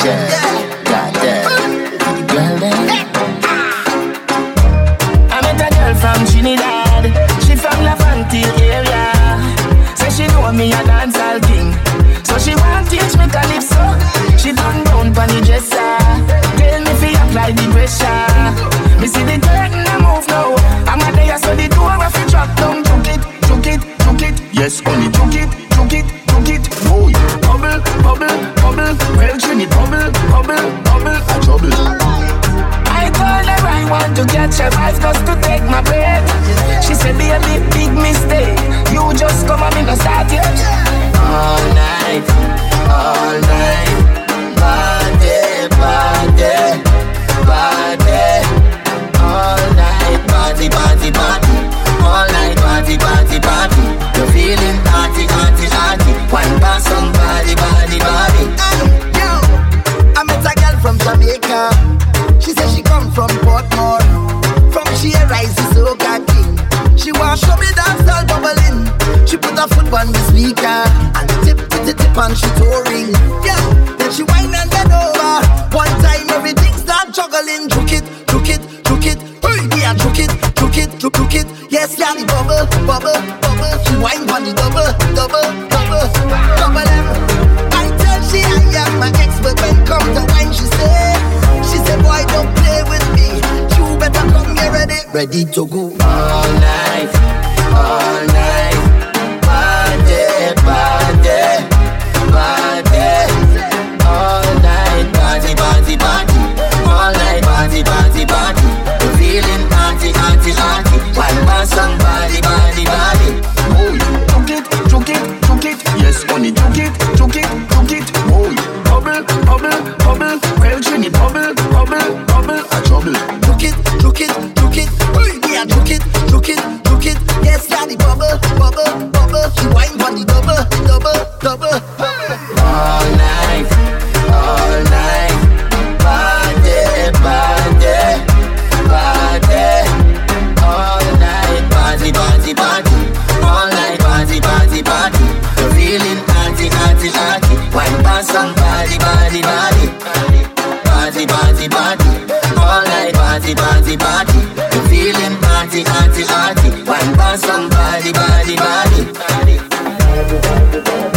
Girl, then. I met a girl from Trinidad. She from Laventille area. Say she know me a dancehall king. So she want teach me calypso. She done down pon the dresser. Tell me fi apply the pressure. Me see the curtain a move now. I'm a there so the door a fi drop down. Took it, took it, took it. Yes, honey, took it, took it, took it. Boy, bubble, bubble, bubble. Well, Trini, bubble, the and tip tip tip tip and she touring. Yeah, then she whine and bend over. One time everything start juggling. Juke it, juke it, juke it. Hey, yeah, juke it, juke it, juke, juke it. Yes, yeah, the bubble, bubble, bubble. She whine on the double, double, double, double. I tell she I am my expert when come to wine. She say, she say, boy, don't play with me. You better come here ready, ready to go. bubble, bubble. She wine for the double, double, double. All night, all night, party, party, party. All night, party, party, party. All night, party, party, party. The feeling party, party, party. Wine for somebody, body, body. Party, party, party party, party, party. I'm feeling party, party, party. One pass, somebody, body, body. body.